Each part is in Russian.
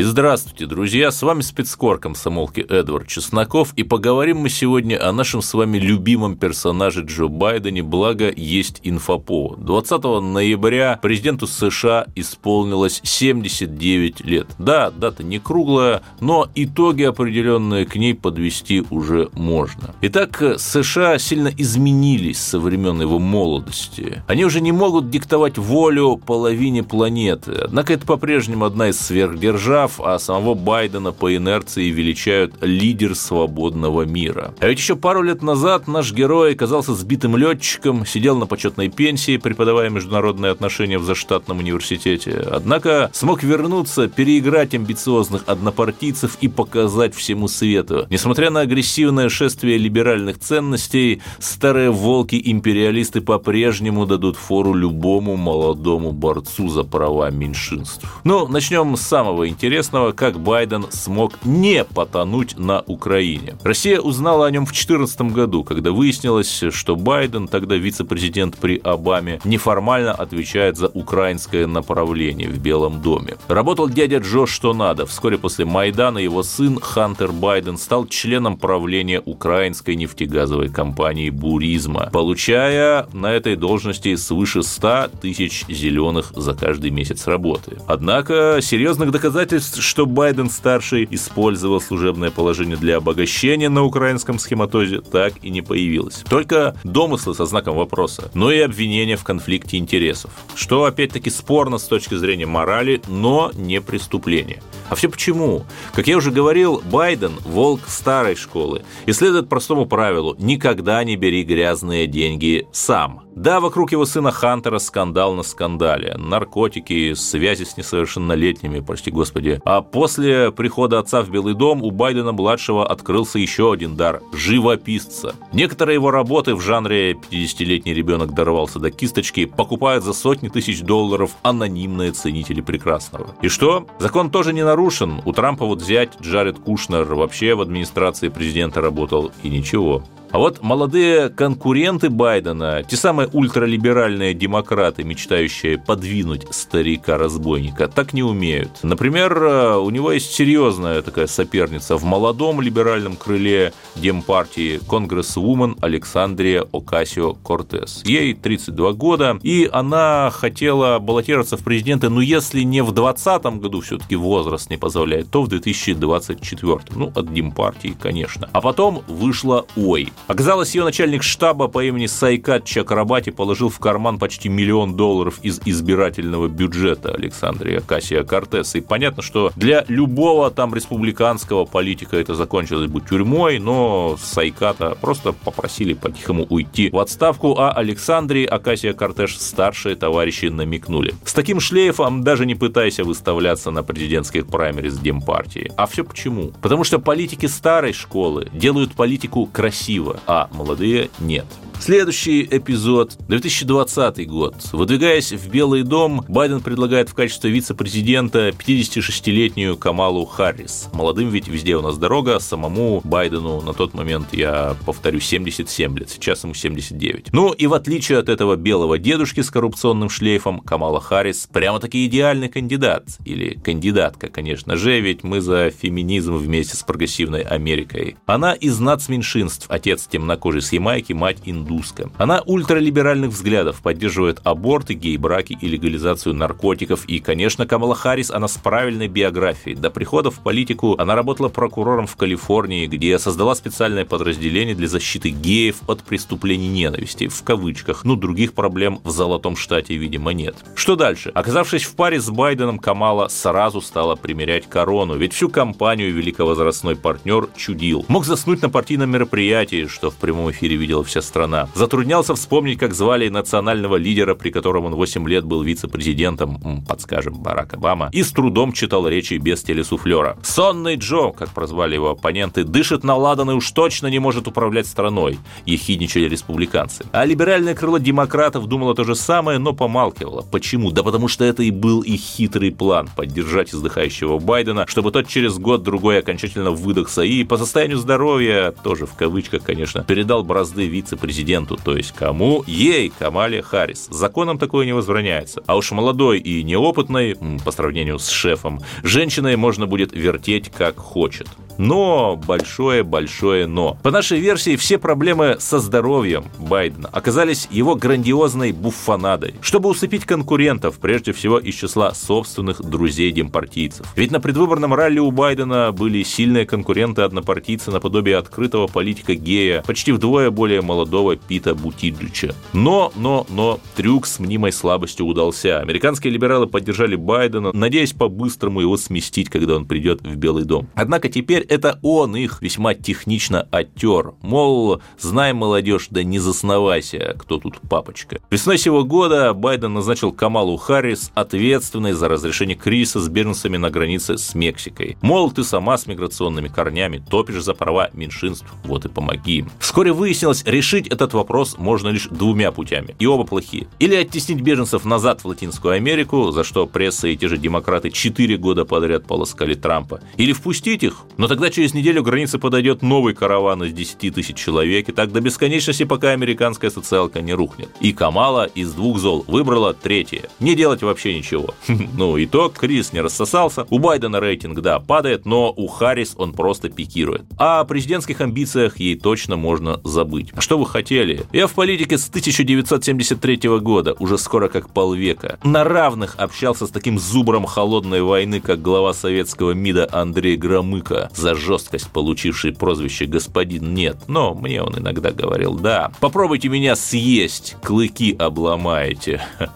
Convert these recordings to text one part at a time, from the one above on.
И здравствуйте, друзья! С вами спецкор комсомолки Эдвард Чесноков, и поговорим мы сегодня о нашем с вами любимом персонаже Джо Байдене, благо есть инфоповод. 20 ноября президенту США исполнилось 79 лет. Да, дата не круглая, но итоги, определенные к ней, подвести уже можно. Итак, США сильно изменились со времен его молодости. Они уже не могут диктовать волю половине планеты, однако это по-прежнему одна из сверхдержав, прав, а самого Байдена по инерции величают лидер свободного мира. А ведь еще пару лет назад наш герой оказался сбитым летчиком, сидел на почетной пенсии, преподавая международные отношения в заштатном университете. Однако смог вернуться, переиграть амбициозных однопартийцев и показать всему свету. Несмотря на агрессивное шествие либеральных ценностей, старые волки-империалисты по-прежнему дадут фору любому молодому борцу за права меньшинств. Ну, начнем с самого интересного интересного, как Байден смог не потонуть на Украине. Россия узнала о нем в 2014 году, когда выяснилось, что Байден, тогда вице-президент при Обаме, неформально отвечает за украинское направление в Белом доме. Работал дядя Джо что надо. Вскоре после Майдана его сын Хантер Байден стал членом правления украинской нефтегазовой компании «Буризма», получая на этой должности свыше 100 тысяч зеленых за каждый месяц работы. Однако серьезных доказательств что Байден-старший использовал служебное положение для обогащения на украинском схематозе, так и не появилось. Только домыслы со знаком вопроса, но и обвинения в конфликте интересов, что опять-таки спорно с точки зрения морали, но не преступление. А все почему? Как я уже говорил, Байден – волк старой школы и следует простому правилу – никогда не бери грязные деньги сам – да, вокруг его сына Хантера скандал на скандале. Наркотики, связи с несовершеннолетними, прости господи. А после прихода отца в Белый дом у Байдена-младшего открылся еще один дар – живописца. Некоторые его работы в жанре «50-летний ребенок дорвался до кисточки» покупают за сотни тысяч долларов анонимные ценители прекрасного. И что? Закон тоже не нарушен. У Трампа вот взять Джаред Кушнер вообще в администрации президента работал и ничего. А вот молодые конкуренты Байдена, те самые ультралиберальные демократы, мечтающие подвинуть старика-разбойника, так не умеют. Например, у него есть серьезная такая соперница в молодом либеральном крыле Демпартии конгрессвумен Александрия Окасио-Кортес. Ей 32 года, и она хотела баллотироваться в президенты, но если не в 2020 году все-таки возраст не позволяет, то в 2024. Ну, от Демпартии, конечно. А потом вышла ой. Оказалось, ее начальник штаба по имени Сайкат Чакрабати положил в карман почти миллион долларов из избирательного бюджета Александрия Кассия Кортеса. И понятно, что для любого там республиканского политика это закончилось бы тюрьмой, но Сайката просто попросили по-тихому уйти в отставку, а Александрии Акасия Кортеш старшие товарищи намекнули. С таким шлейфом даже не пытайся выставляться на президентских праймерис Демпартии. А все почему? Потому что политики старой школы делают политику красиво, а молодые нет. Следующий эпизод. 2020 год. Выдвигаясь в Белый дом, Байден предлагает в качестве вице-президента 56-летнюю Камалу Харрис. Молодым ведь везде у нас дорога, самому Байдену на тот момент, я повторю, 77 лет, сейчас ему 79. Ну и в отличие от этого белого дедушки с коррупционным шлейфом, Камала Харрис прямо-таки идеальный кандидат. Или кандидатка, конечно же, ведь мы за феминизм вместе с прогрессивной Америкой. Она из нацменьшинств, отец темнокожий с Ямайки, мать индус индуска. Она ультралиберальных взглядов, поддерживает аборты, гей-браки и легализацию наркотиков. И, конечно, Камала Харрис, она с правильной биографией. До прихода в политику она работала прокурором в Калифорнии, где создала специальное подразделение для защиты геев от преступлений ненависти, в кавычках. Ну, других проблем в Золотом Штате, видимо, нет. Что дальше? Оказавшись в паре с Байденом, Камала сразу стала примерять корону, ведь всю кампанию великовозрастной партнер чудил. Мог заснуть на партийном мероприятии, что в прямом эфире видела вся страна Байдена, затруднялся вспомнить, как звали национального лидера, при котором он 8 лет был вице-президентом, подскажем, Барак Обама, и с трудом читал речи без телесуфлера. Сонный Джо, как прозвали его оппоненты, дышит на ладан и уж точно не может управлять страной, ехидничали республиканцы. А либеральное крыло демократов думало то же самое, но помалкивало. Почему? Да потому что это и был их хитрый план – поддержать издыхающего Байдена, чтобы тот через год-другой окончательно выдохся и по состоянию здоровья, тоже в кавычках, конечно, передал бразды вице-президенту, то есть кому? Ей, Камале Харрис. Законом такое не возбраняется. А уж молодой и неопытной, по сравнению с шефом, женщиной можно будет вертеть как хочет. Но, большое-большое но. По нашей версии, все проблемы со здоровьем Байдена оказались его грандиозной буфанадой, чтобы усыпить конкурентов, прежде всего из числа собственных друзей-демпартийцев. Ведь на предвыборном ралли у Байдена были сильные конкуренты-однопартийцы наподобие открытого политика-гея, почти вдвое более молодого Пита Бутиджича. Но, но, но, трюк с мнимой слабостью удался. Американские либералы поддержали Байдена, надеясь по-быстрому его сместить, когда он придет в Белый дом. Однако теперь это он их весьма технично оттер. Мол, знай, молодежь, да не засновайся, кто тут папочка. Весной сего года Байден назначил Камалу Харрис ответственной за разрешение кризиса с беженцами на границе с Мексикой. Мол, ты сама с миграционными корнями топишь за права меньшинств, вот и помоги им. Вскоре выяснилось, решить этот вопрос можно лишь двумя путями, и оба плохие. Или оттеснить беженцев назад в Латинскую Америку, за что пресса и те же демократы 4 года подряд полоскали Трампа, или впустить их, но тогда через неделю границе подойдет новый караван из 10 тысяч человек, и так до бесконечности, пока американская социалка не рухнет. И Камала из двух зол выбрала третье. Не делать вообще ничего. Ну, итог, кризис не рассосался. У Байдена рейтинг, да, падает, но у Харрис он просто пикирует. А о президентских амбициях ей точно можно забыть. А что вы хотели? Я в политике с 1973 года, уже скоро как полвека. На равных общался с таким зубром холодной войны, как глава советского МИДа Андрей Громыко. За жесткость, получивший прозвище «господин нет», но мне он иногда говорил «да». Попробуйте меня съесть, клыки обломаете.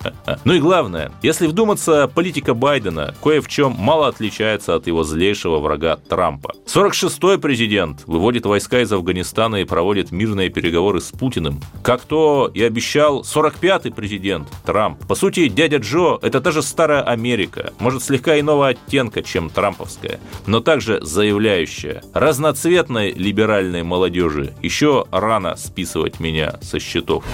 Ну и главное, если вдуматься, политика Байдена кое в чем мало отличается от его злейшего врага Трампа. 46-й президент выводит войска из Афганистана и проводит мирные переговоры с Путиным. Как то и обещал 45-й президент Трамп. По сути, дядя Джо – это та же старая Америка, может, слегка иного оттенка, чем трамповская, но также заявляющая составляющая. Разноцветной либеральной молодежи еще рано списывать меня со счетов.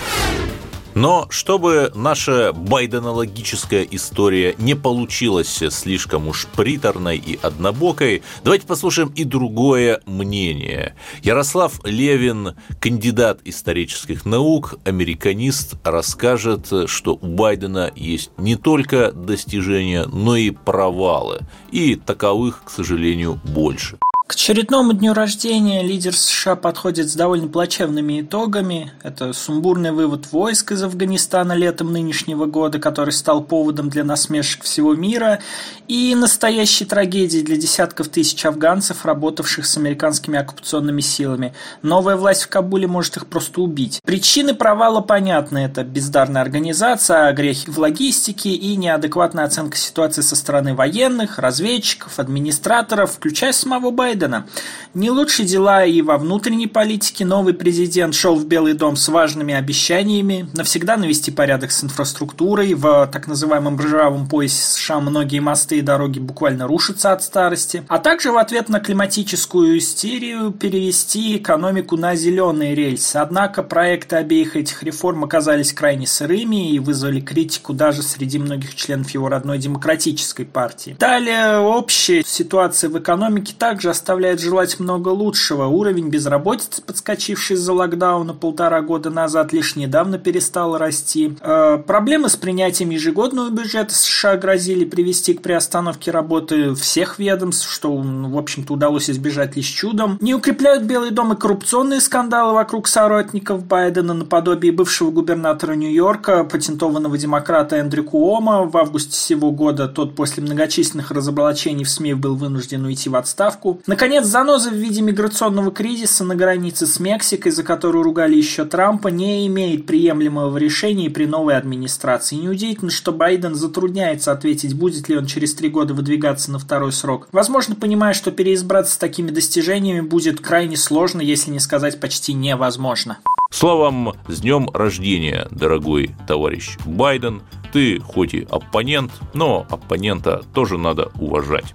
Но чтобы наша байденологическая история не получилась слишком уж приторной и однобокой, давайте послушаем и другое мнение. Ярослав Левин, кандидат исторических наук, американист, расскажет, что у Байдена есть не только достижения, но и провалы. И таковых, к сожалению, больше. К очередному дню рождения лидер США подходит с довольно плачевными итогами. Это сумбурный вывод войск из Афганистана летом нынешнего года, который стал поводом для насмешек всего мира, и настоящей трагедией для десятков тысяч афганцев, работавших с американскими оккупационными силами. Новая власть в Кабуле может их просто убить. Причины провала понятны. Это бездарная организация, грехи в логистике и неадекватная оценка ситуации со стороны военных, разведчиков, администраторов, включая самого Байдена Байдена. Не лучшие дела и во внутренней политике. Новый президент шел в Белый дом с важными обещаниями навсегда навести порядок с инфраструктурой. В так называемом ржавом поясе США многие мосты и дороги буквально рушатся от старости. А также в ответ на климатическую истерию перевести экономику на зеленые рельсы. Однако проекты обеих этих реформ оказались крайне сырыми и вызвали критику даже среди многих членов его родной демократической партии. Далее общая ситуация в экономике также осталась оставляет желать много лучшего. Уровень безработицы, подскочивший из-за локдауна полтора года назад, лишь недавно перестал расти. Э, проблемы с принятием ежегодного бюджета США грозили привести к приостановке работы всех ведомств, что, в общем-то, удалось избежать лишь чудом. Не укрепляют Белый дом и коррупционные скандалы вокруг соратников Байдена наподобие бывшего губернатора Нью-Йорка, патентованного демократа Эндрю Куома. В августе сего года тот после многочисленных разоблачений в СМИ был вынужден уйти в отставку. Наконец, заноза в виде миграционного кризиса на границе с Мексикой, за которую ругали еще Трампа, не имеет приемлемого решения при новой администрации. Неудивительно, что Байден затрудняется ответить, будет ли он через три года выдвигаться на второй срок. Возможно, понимая, что переизбраться с такими достижениями будет крайне сложно, если не сказать почти невозможно. Словом, с днем рождения, дорогой товарищ Байден. Ты хоть и оппонент, но оппонента тоже надо уважать.